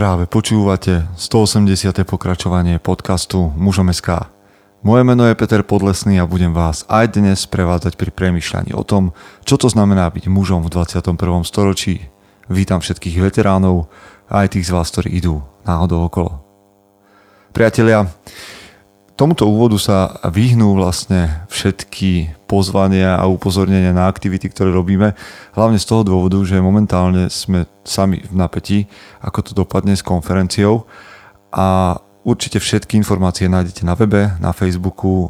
Práve počúvate 180. pokračovanie podcastu Mužom SK. Moje meno je Peter Podlesný a budem vás aj dnes prevádzať pri premyšľaní o tom, čo to znamená byť mužom v 21. storočí. Vítam všetkých veteránov aj tých z vás, ktorí idú náhodou okolo. Priatelia, tomuto úvodu sa vyhnú vlastne všetky pozvania a upozornenia na aktivity, ktoré robíme. Hlavne z toho dôvodu, že momentálne sme sami v napätí, ako to dopadne s konferenciou a určite všetky informácie nájdete na webe, na Facebooku,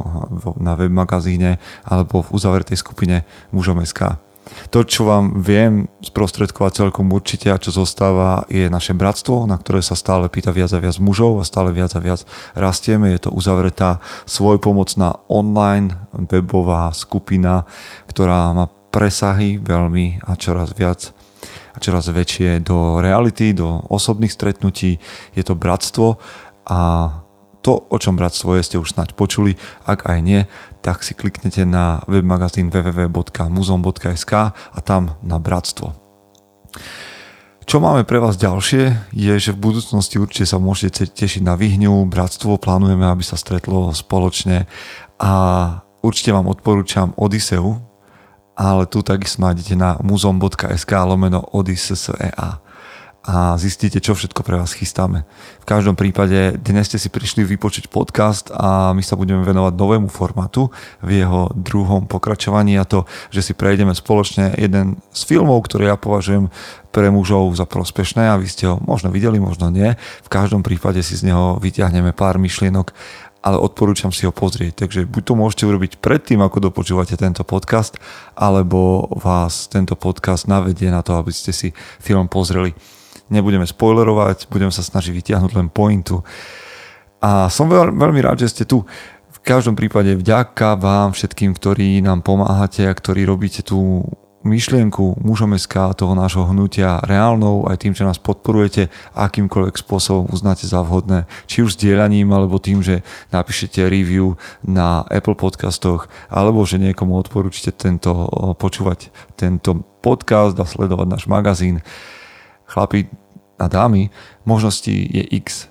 na web magazíne alebo v uzavretej skupine mužom.sk. To, čo vám viem sprostredkovať celkom určite a čo zostáva, je naše bratstvo, na ktoré sa stále pýta viac a viac mužov a stále viac a viac rastieme. Je to uzavretá svojpomocná online webová skupina, ktorá má presahy veľmi a čoraz viac a čoraz väčšie do reality, do osobných stretnutí. Je to bratstvo a to, o čom bratstvo je, ste už snáď počuli. Ak aj nie, tak si kliknete na webmagazín www.muzom.sk a tam na bratstvo. Čo máme pre vás ďalšie, je, že v budúcnosti určite sa môžete tešiť na vyhňu, bratstvo, plánujeme, aby sa stretlo spoločne a určite vám odporúčam Odiseu, ale tu takisto nájdete na muzom.sk lomeno odisea a zistíte, čo všetko pre vás chystáme. V každom prípade dnes ste si prišli vypočuť podcast a my sa budeme venovať novému formátu v jeho druhom pokračovaní a to, že si prejdeme spoločne jeden z filmov, ktoré ja považujem pre mužov za prospešné a vy ste ho možno videli, možno nie. V každom prípade si z neho vyťahneme pár myšlienok ale odporúčam si ho pozrieť. Takže buď to môžete urobiť predtým, ako dopočúvate tento podcast, alebo vás tento podcast navedie na to, aby ste si film pozreli nebudeme spoilerovať, budeme sa snažiť vytiahnuť len pointu. A som veľ, veľmi rád, že ste tu. V každom prípade vďaka vám všetkým, ktorí nám pomáhate a ktorí robíte tú myšlienku mužom SK, toho nášho hnutia reálnou, aj tým, že nás podporujete akýmkoľvek spôsobom uznáte za vhodné, či už sdielaním, alebo tým, že napíšete review na Apple podcastoch, alebo že niekomu odporúčite tento, počúvať tento podcast a sledovať náš magazín. Chlapi, a dámy, možností je X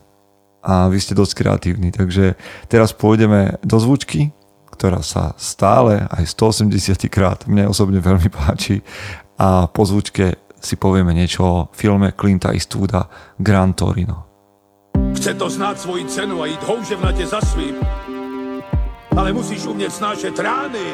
a vy ste dosť kreatívni. Takže teraz pôjdeme do zvučky, ktorá sa stále aj 180 krát mne osobne veľmi páči a po zvučke si povieme niečo o filme Clinta Eastwooda Gran Torino. Chce to znát svoji cenu a jít houževnatě za svým. Ale musíš umět snášet rány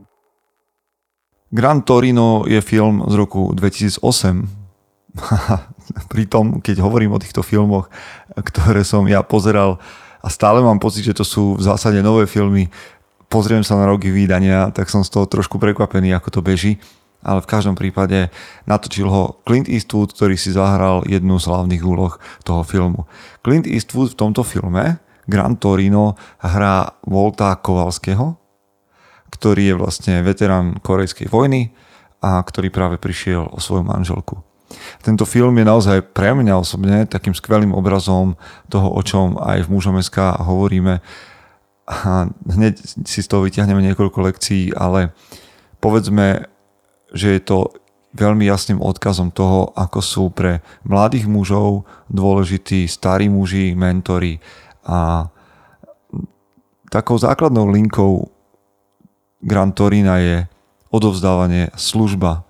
Gran Torino je film z roku 2008. Pritom, keď hovorím o týchto filmoch, ktoré som ja pozeral a stále mám pocit, že to sú v zásade nové filmy, pozriem sa na roky vydania, tak som z toho trošku prekvapený, ako to beží. Ale v každom prípade natočil ho Clint Eastwood, ktorý si zahral jednu z hlavných úloh toho filmu. Clint Eastwood v tomto filme Gran Torino hrá Volta Kovalského, ktorý je vlastne veterán korejskej vojny a ktorý práve prišiel o svoju manželku. Tento film je naozaj pre mňa osobne takým skvelým obrazom toho, o čom aj v mužom SK hovoríme. A hneď si z toho vyťahneme niekoľko lekcií, ale povedzme, že je to veľmi jasným odkazom toho, ako sú pre mladých mužov dôležití starí muži, mentori a takou základnou linkou Gran Torina je odovzdávanie služba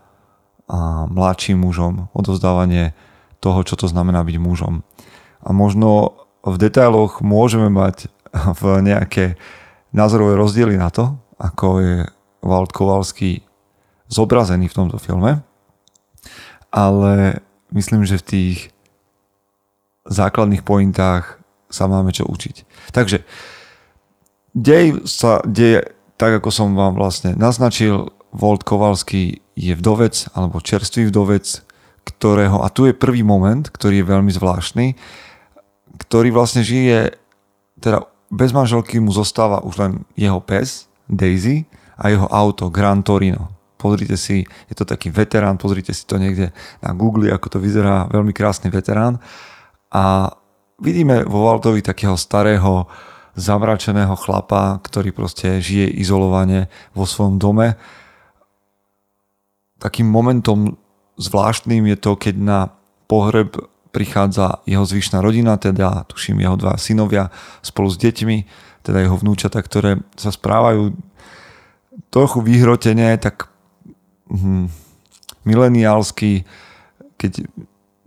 a mladším mužom, odovzdávanie toho, čo to znamená byť mužom. A možno v detailoch môžeme mať v nejaké názorové rozdiely na to, ako je Walt Kovalský zobrazený v tomto filme, ale myslím, že v tých základných pointách sa máme čo učiť. Takže dej sa deje tak ako som vám vlastne naznačil, Volt Kovalský je vdovec alebo čerstvý vdovec, ktorého, a tu je prvý moment, ktorý je veľmi zvláštny, ktorý vlastne žije, teda bez manželky mu zostáva už len jeho pes, Daisy, a jeho auto, Gran Torino. Pozrite si, je to taký veterán, pozrite si to niekde na Google, ako to vyzerá, veľmi krásny veterán. A vidíme vo Waltovi takého starého, zamračeného chlapa, ktorý proste žije izolovane vo svojom dome. Takým momentom zvláštnym je to, keď na pohreb prichádza jeho zvyšná rodina, teda tuším jeho dva synovia spolu s deťmi, teda jeho vnúčata, ktoré sa správajú trochu vyhrotene, tak hm, mileniálsky, keď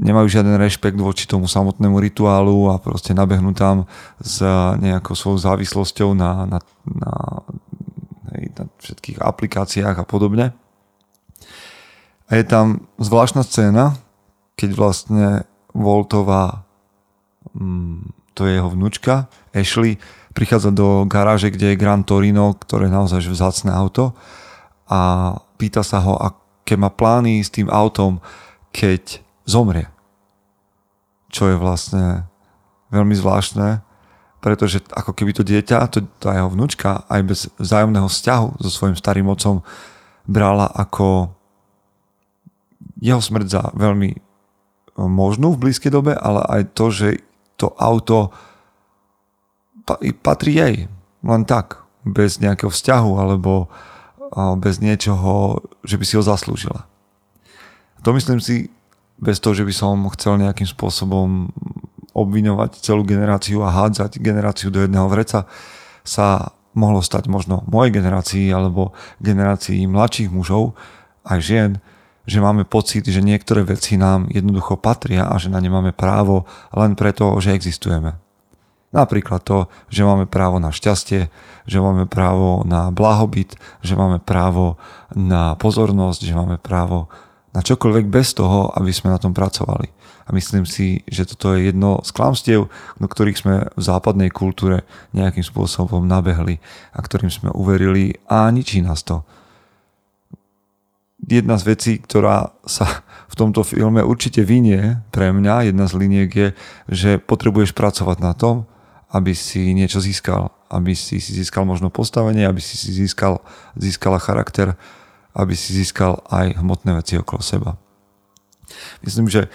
nemajú žiaden rešpekt voči tomu samotnému rituálu a proste nabehnú tam s nejakou svojou závislosťou na, na, na, hej, na všetkých aplikáciách a podobne. A je tam zvláštna scéna, keď vlastne Voltová, mm, to je jeho vnúčka, Ashley, prichádza do garáže, kde je Gran Torino, ktoré je naozaj vzácne auto a pýta sa ho, aké má plány s tým autom, keď zomrie. Čo je vlastne veľmi zvláštne, pretože ako keby to dieťa, to, tá jeho vnúčka, aj bez vzájomného vzťahu so svojím starým otcom brala ako jeho smrť za veľmi e, možnú v blízkej dobe, ale aj to, že to auto patrí jej. Len tak. Bez nejakého vzťahu alebo bez niečoho, že by si ho zaslúžila. To myslím si, bez toho, že by som chcel nejakým spôsobom obviňovať celú generáciu a hádzať generáciu do jedného vreca, sa mohlo stať možno mojej generácii alebo generácii mladších mužov, aj žien, že máme pocit, že niektoré veci nám jednoducho patria a že na ne máme právo len preto, že existujeme. Napríklad to, že máme právo na šťastie, že máme právo na blahobyt, že máme právo na pozornosť, že máme právo na čokoľvek bez toho, aby sme na tom pracovali. A myslím si, že toto je jedno z klamstiev, do ktorých sme v západnej kultúre nejakým spôsobom nabehli a ktorým sme uverili a ničí nás to jedna z vecí, ktorá sa v tomto filme určite vynie pre mňa, jedna z liniek je, že potrebuješ pracovať na tom, aby si niečo získal. Aby si získal možno postavenie, aby si si získal, získala charakter, aby si získal aj hmotné veci okolo seba. Myslím, že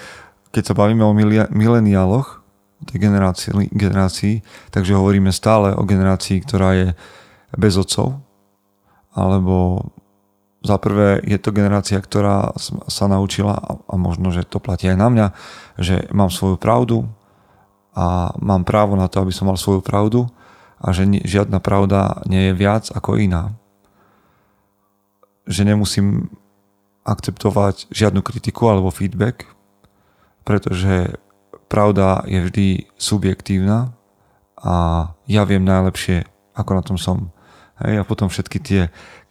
keď sa bavíme o mileniáloch, tej generácii, generácii, takže hovoríme stále o generácii, ktorá je bez otcov, alebo za prvé je to generácia, ktorá sa naučila a možno, že to platí aj na mňa, že mám svoju pravdu a mám právo na to, aby som mal svoju pravdu a že žiadna pravda nie je viac ako iná. Že nemusím akceptovať žiadnu kritiku alebo feedback, pretože pravda je vždy subjektívna a ja viem najlepšie, ako na tom som. Hej, a potom všetky tie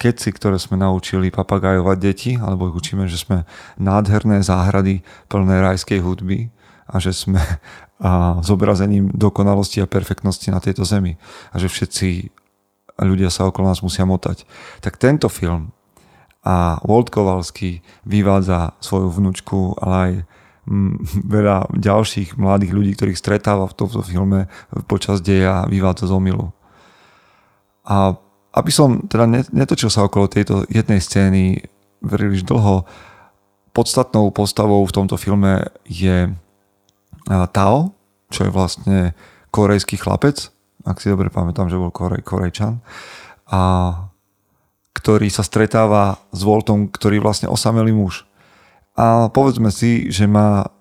keci, ktoré sme naučili papagajovať deti, alebo ich učíme, že sme nádherné záhrady plné rajskej hudby a že sme a, zobrazením dokonalosti a perfektnosti na tejto zemi. A že všetci ľudia sa okolo nás musia motať. Tak tento film a Walt Kowalski vyvádza svoju vnúčku, ale aj mm, veľa ďalších mladých ľudí, ktorých stretáva v tomto filme počas deja vyvádza z omilu. A aby som teda netočil sa okolo tejto jednej scény príliš dlho, podstatnou postavou v tomto filme je Tao, čo je vlastne korejský chlapec, ak si dobre pamätám, že bol Korej, Korejčan, a ktorý sa stretáva s Voltom, ktorý vlastne osamelý muž. A povedzme si, že má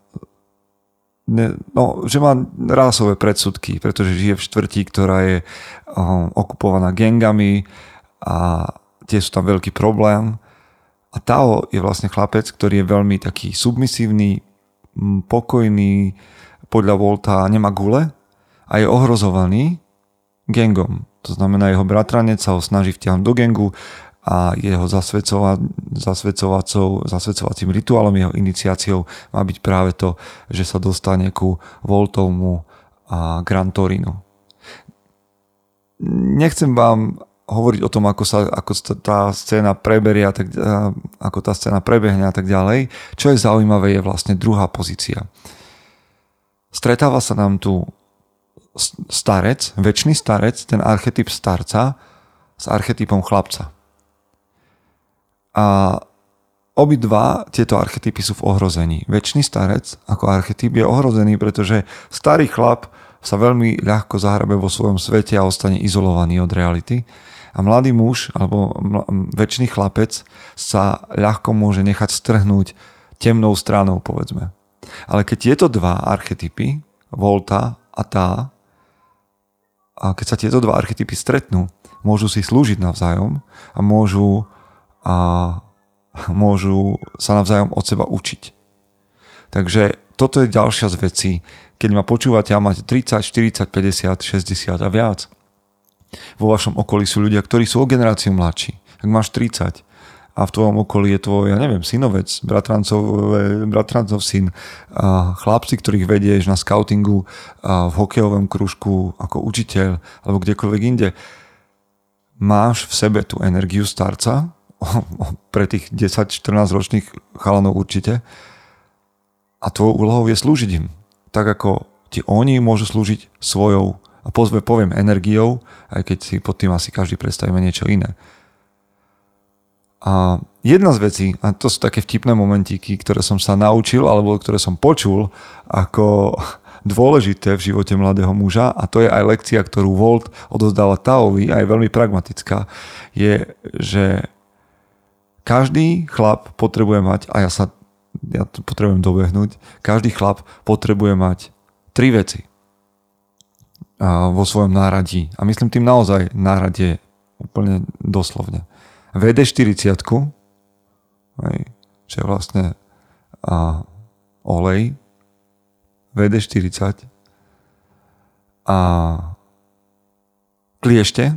ne, no, že má rásové predsudky, pretože žije v štvrti, ktorá je um, okupovaná gengami a tie sú tam veľký problém. A Tao je vlastne chlapec, ktorý je veľmi taký submisívny, pokojný, podľa Volta nemá gule a je ohrozovaný gengom. To znamená, jeho bratranec sa ho snaží vtiahnuť do gengu a jeho zasvedcova, zasvedcovacím rituálom, jeho iniciáciou má byť práve to, že sa dostane ku Voltovmu a Gran Torino. Nechcem vám hovoriť o tom, ako sa ako tá scéna preberie a tak, ako tá scéna prebehne a tak ďalej. Čo je zaujímavé, je vlastne druhá pozícia. Stretáva sa nám tu starec, väčší starec, ten archetyp starca s archetypom chlapca. A obidva tieto archetypy sú v ohrození. Väčší starec ako archetyp je ohrozený, pretože starý chlap sa veľmi ľahko zahrabe vo svojom svete a ostane izolovaný od reality. A mladý muž alebo väčší chlapec sa ľahko môže nechať strhnúť temnou stranou, povedzme. Ale keď tieto dva archetypy, Volta a tá, a keď sa tieto dva archetypy stretnú, môžu si slúžiť navzájom a môžu, a môžu sa navzájom od seba učiť. Takže toto je ďalšia z vecí, keď ma počúvate a máte 30, 40, 50, 60 a viac. Vo vašom okolí sú ľudia, ktorí sú o generáciu mladší. Ak máš 30 a v tvojom okolí je tvoj, ja neviem, synovec, bratrancov, bratrancov syn, a chlapci, ktorých vedieš na scoutingu, a v hokejovom kružku ako učiteľ alebo kdekoľvek inde, máš v sebe tú energiu starca, pre tých 10-14 ročných chalanov určite, a tvojou úlohou je slúžiť im. Tak ako ti oni môžu slúžiť svojou, a pozve poviem energiou, aj keď si pod tým asi každý predstavíme niečo iné. A jedna z vecí, a to sú také vtipné momentíky, ktoré som sa naučil, alebo ktoré som počul ako dôležité v živote mladého muža, a to je aj lekcia, ktorú Volt odozdáva Taovi, aj veľmi pragmatická, je, že každý chlap potrebuje mať, a ja sa ja to potrebujem dobehnúť, každý chlap potrebuje mať tri veci a vo svojom náradí. A myslím tým naozaj náradie úplne doslovne. VD40, čo je vlastne a, olej, VD40 a kliešte.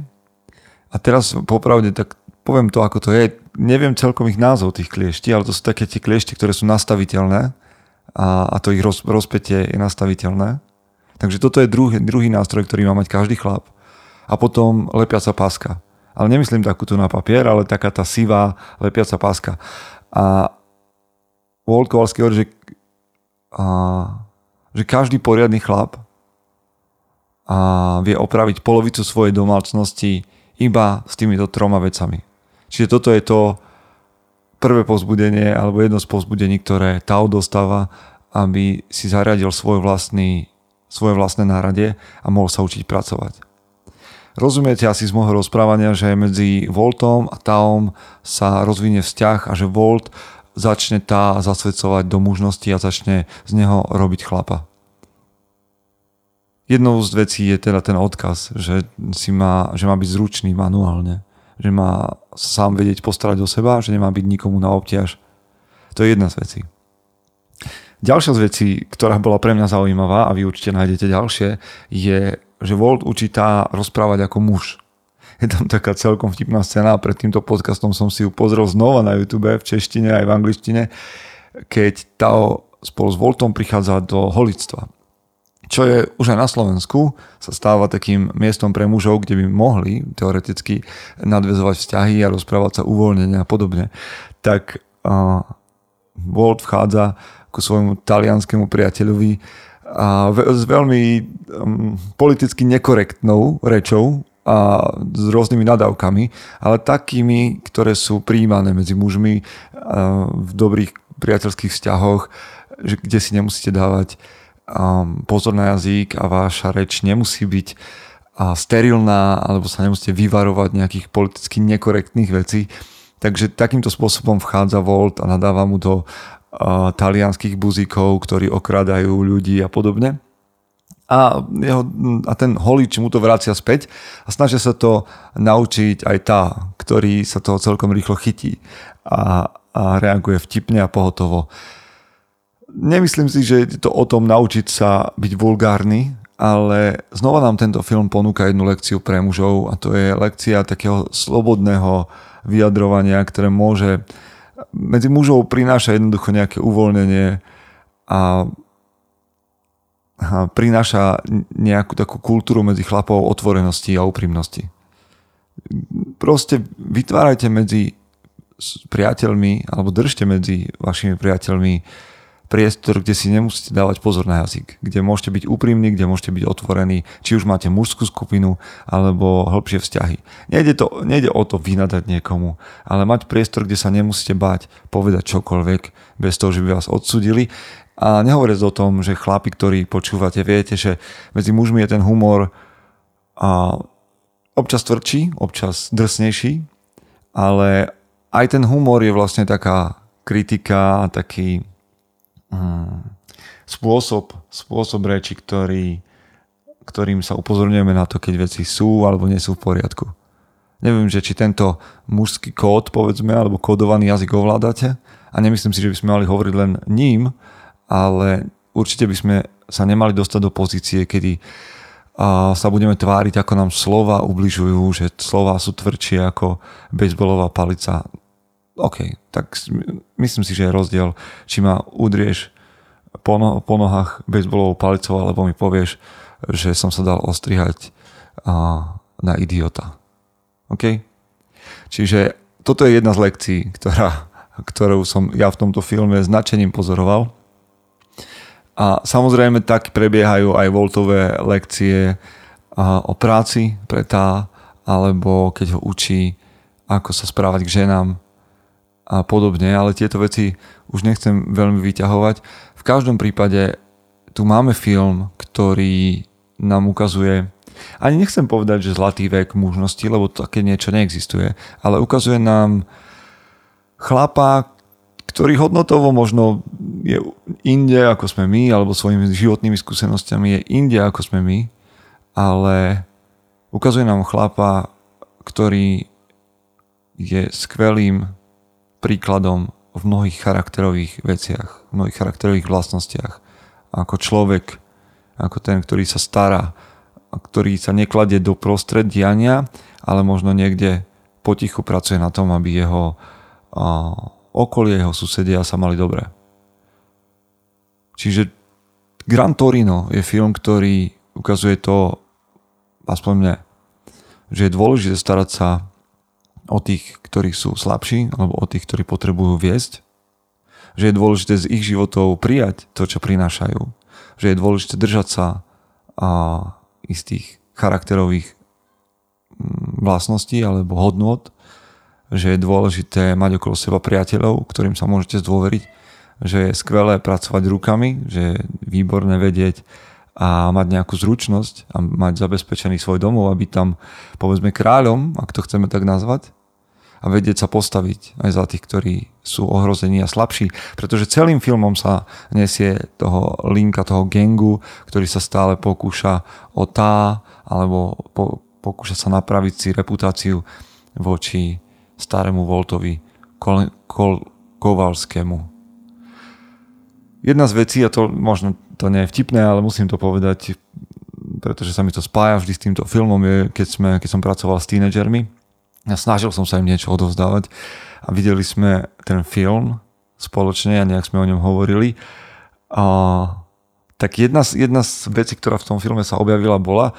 A teraz popravde tak poviem to, ako to je. Neviem celkom ich názov tých kliešti, ale to sú také tie kliešti, ktoré sú nastaviteľné a, a to ich roz, rozpetie je nastaviteľné. Takže toto je druhý, druhý nástroj, ktorý má mať každý chlap. A potom lepiaca páska. Ale nemyslím takúto na papier, ale taká tá sivá lepiaca páska. A Walt Kowalski hovorí, že, a, že každý poriadny chlap a vie opraviť polovicu svojej domácnosti iba s týmito troma vecami. Čiže toto je to prvé povzbudenie alebo jedno z povzbudení, ktoré Tao dostáva, aby si zariadil svoj vlastný, svoje vlastné náradie a mohol sa učiť pracovať. Rozumiete asi z môjho rozprávania, že medzi Voltom a Taom sa rozvinie vzťah a že Volt začne tá zasvedcovať do mužnosti a začne z neho robiť chlapa. Jednou z vecí je teda ten odkaz, že, si má, že má byť zručný manuálne že má sám vedieť postarať o seba, že nemá byť nikomu na obťaž. To je jedna z vecí. Ďalšia z vecí, ktorá bola pre mňa zaujímavá a vy určite nájdete ďalšie, je, že Volt učítá rozprávať ako muž. Je tam taká celkom vtipná scéna pred týmto podcastom som si ju pozrel znova na YouTube v češtine aj v angličtine, keď Tao spolu s Voltom prichádza do holictva čo je už aj na Slovensku, sa stáva takým miestom pre mužov, kde by mohli teoreticky nadvezovať vzťahy a rozprávať sa uvoľnenie a podobne. Tak uh, Walt vchádza ku svojmu talianskému priateľovi a s veľmi um, politicky nekorektnou rečou a s rôznymi nadávkami, ale takými, ktoré sú príjmané medzi mužmi uh, v dobrých priateľských vzťahoch, že, kde si nemusíte dávať um, pozor na jazyk a váša reč nemusí byť sterilná, alebo sa nemusíte vyvarovať nejakých politicky nekorektných vecí. Takže takýmto spôsobom vchádza Volt a nadáva mu do uh, talianských buzíkov, ktorí okradajú ľudí a podobne. A, jeho, a ten holič mu to vracia späť a snažia sa to naučiť aj tá, ktorý sa toho celkom rýchlo chytí a, a reaguje vtipne a pohotovo. Nemyslím si, že je to o tom naučiť sa byť vulgárny, ale znova nám tento film ponúka jednu lekciu pre mužov a to je lekcia takého slobodného vyjadrovania, ktoré môže medzi mužov prináša jednoducho nejaké uvoľnenie a, a prináša nejakú takú kultúru medzi chlapov otvorenosti a úprimnosti. proste vytvárajte medzi priateľmi, alebo držte medzi vašimi priateľmi priestor, kde si nemusíte dávať pozor na jazyk, kde môžete byť úprimní, kde môžete byť otvorení, či už máte mužskú skupinu alebo hĺbšie vzťahy. Nejde, to, nejde o to vynadať niekomu, ale mať priestor, kde sa nemusíte báť povedať čokoľvek bez toho, že by vás odsudili. A nehovoriac o tom, že chlapi, ktorí počúvate, viete, že medzi mužmi je ten humor a občas tvrdší, občas drsnejší, ale aj ten humor je vlastne taká kritika, taký Hmm. spôsob, spôsob reči, ktorý, ktorým sa upozorňujeme na to, keď veci sú alebo nie sú v poriadku. Neviem, že či tento mužský kód, povedzme, alebo kódovaný jazyk ovládate a nemyslím si, že by sme mali hovoriť len ním, ale určite by sme sa nemali dostať do pozície, kedy sa budeme tváriť, ako nám slova ubližujú, že slova sú tvrdšie ako bejsbolová palica. OK, tak myslím si, že je rozdiel, či ma udrieš po, no, po nohách bejsbolovou palicou, alebo mi povieš, že som sa dal ostrihať a, na idiota. OK? Čiže toto je jedna z lekcií, ktorá, ktorú som ja v tomto filme značením pozoroval. A samozrejme tak prebiehajú aj Voltové lekcie o práci pre tá, alebo keď ho učí, ako sa správať k ženám, a podobne, ale tieto veci už nechcem veľmi vyťahovať. V každom prípade tu máme film, ktorý nám ukazuje, ani nechcem povedať, že zlatý vek mužnosti, lebo také niečo neexistuje, ale ukazuje nám chlapa, ktorý hodnotovo možno je inde ako sme my, alebo svojimi životnými skúsenostiami je inde ako sme my, ale ukazuje nám chlapa, ktorý je skvelým príkladom v mnohých charakterových veciach, v mnohých charakterových vlastnostiach. Ako človek, ako ten, ktorý sa stará, ktorý sa nekladie do prostredia, ale možno niekde potichu pracuje na tom, aby jeho okolie, jeho susedia sa mali dobre. Čiže Gran Torino je film, ktorý ukazuje to, aspoň mne, že je dôležité starať sa o tých, ktorí sú slabší, alebo o tých, ktorí potrebujú viesť. Že je dôležité z ich životov prijať to, čo prinášajú. Že je dôležité držať sa a, istých charakterových mm, vlastností alebo hodnot. Že je dôležité mať okolo seba priateľov, ktorým sa môžete zdôveriť. Že je skvelé pracovať rukami, že je výborné vedieť a mať nejakú zručnosť a mať zabezpečený svoj domov a byť tam povedzme kráľom, ak to chceme tak nazvať a vedieť sa postaviť aj za tých, ktorí sú ohrození a slabší. Pretože celým filmom sa nesie toho linka, toho gengu, ktorý sa stále pokúša o tá, alebo po, pokúša sa napraviť si reputáciu voči starému Voltovi Kol, Kol, Kovalskému. Jedna z vecí, a to možno to nie je vtipné, ale musím to povedať, pretože sa mi to spája vždy s týmto filmom, je, keď, sme, keď som pracoval s tínedžermi, snažil som sa im niečo odovzdávať a videli sme ten film spoločne a nejak sme o ňom hovorili. A, tak jedna jedna z vecí, ktorá v tom filme sa objavila, bola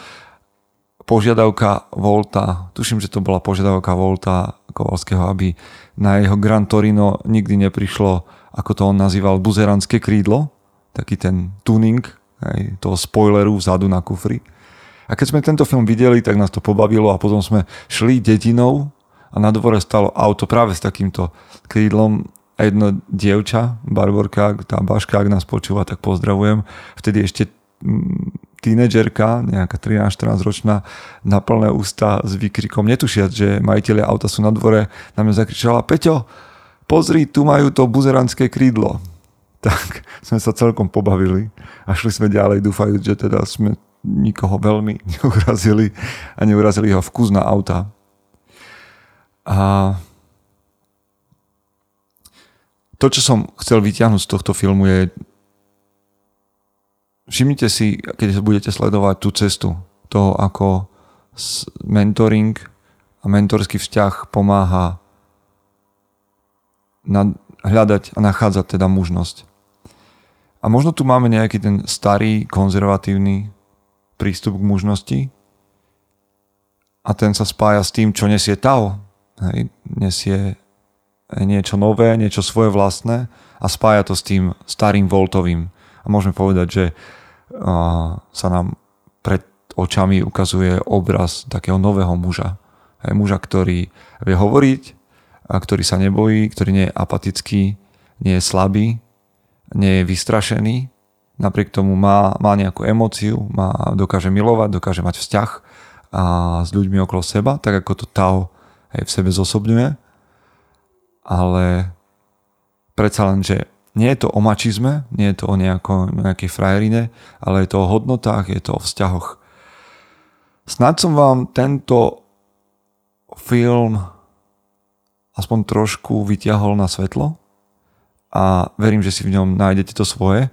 požiadavka Volta, tuším, že to bola požiadavka Volta Kovalského, aby na jeho Gran Torino nikdy neprišlo, ako to on nazýval, buzeránske krídlo, taký ten tuning aj toho spoileru vzadu na kufri. A keď sme tento film videli, tak nás to pobavilo a potom sme šli dedinou a na dvore stalo auto práve s takýmto krídlom a jedno dievča, Barborka, tá Baška, ak nás počúva, tak pozdravujem. Vtedy ešte mm, tínedžerka, nejaká 13-14 ročná, na plné ústa s výkrikom, netušiac, že majiteľe auta sú na dvore, na mňa zakričala, Peťo, pozri, tu majú to buzeránske krídlo. Tak sme sa celkom pobavili a šli sme ďalej, dúfajúc, že teda sme nikoho veľmi neurazili a neurazili ho vkus na auta. A to, čo som chcel vyťahnuť z tohto filmu je všimnite si, keď budete sledovať tú cestu toho, ako mentoring a mentorský vzťah pomáha hľadať a nachádzať teda mužnosť. A možno tu máme nejaký ten starý, konzervatívny prístup k mužnosti, a ten sa spája s tým, čo nesie Tao. Hej, nesie niečo nové, niečo svoje vlastné a spája to s tým starým Voltovým. A môžeme povedať, že uh, sa nám pred očami ukazuje obraz takého nového muža. Hej, muža, ktorý vie hovoriť, a ktorý sa nebojí, ktorý nie je apatický, nie je slabý, nie je vystrašený, napriek tomu má, má nejakú emóciu, má, dokáže milovať, dokáže mať vzťah a s ľuďmi okolo seba, tak ako to Tao aj v sebe zosobňuje. Ale predsa len, že nie je to o mačizme, nie je to o nejako, nejakej frajerine, ale je to o hodnotách, je to o vzťahoch. Snad som vám tento film aspoň trošku vyťahol na svetlo a verím, že si v ňom nájdete to svoje.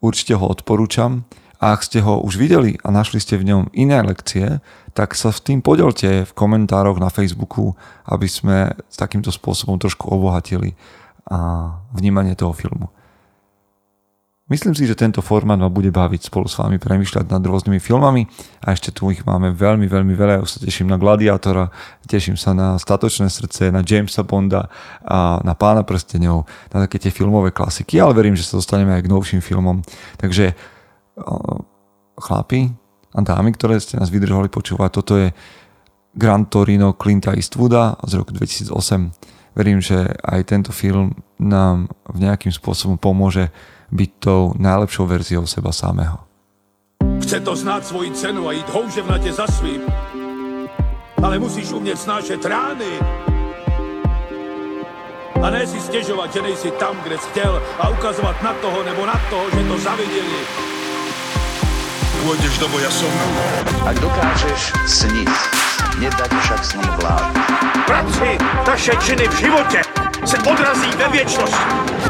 Určite ho odporúčam a ak ste ho už videli a našli ste v ňom iné lekcie, tak sa s tým podelte v komentároch na Facebooku, aby sme takýmto spôsobom trošku obohatili a vnímanie toho filmu. Myslím si, že tento formát ma bude baviť spolu s vami premyšľať nad rôznymi filmami a ešte tu ich máme veľmi, veľmi veľa. Ja sa teším na Gladiátora, teším sa na Statočné srdce, na Jamesa Bonda a na Pána prstenov, na také tie filmové klasiky, ale verím, že sa dostaneme aj k novším filmom. Takže chlapi a dámy, ktoré ste nás vydržali počúvať, toto je Gran Torino Clinta Eastwooda z roku 2008. Verím, že aj tento film nám v nejakým spôsobom pomôže byť tou najlepšou verziou seba samého. Chce to znát svoji cenu a jít houževnatě za svým. Ale musíš umět snášet rány. A ne si stěžovat, že nejsi tam, kde jsi chtěl a ukazovat na toho nebo na toho, že to zaviděli. Pôjdeš do boja som. Ak dokážeš sniť, nedať však snom vlád. Práci taše činy v životě se odrazí ve věčnosti.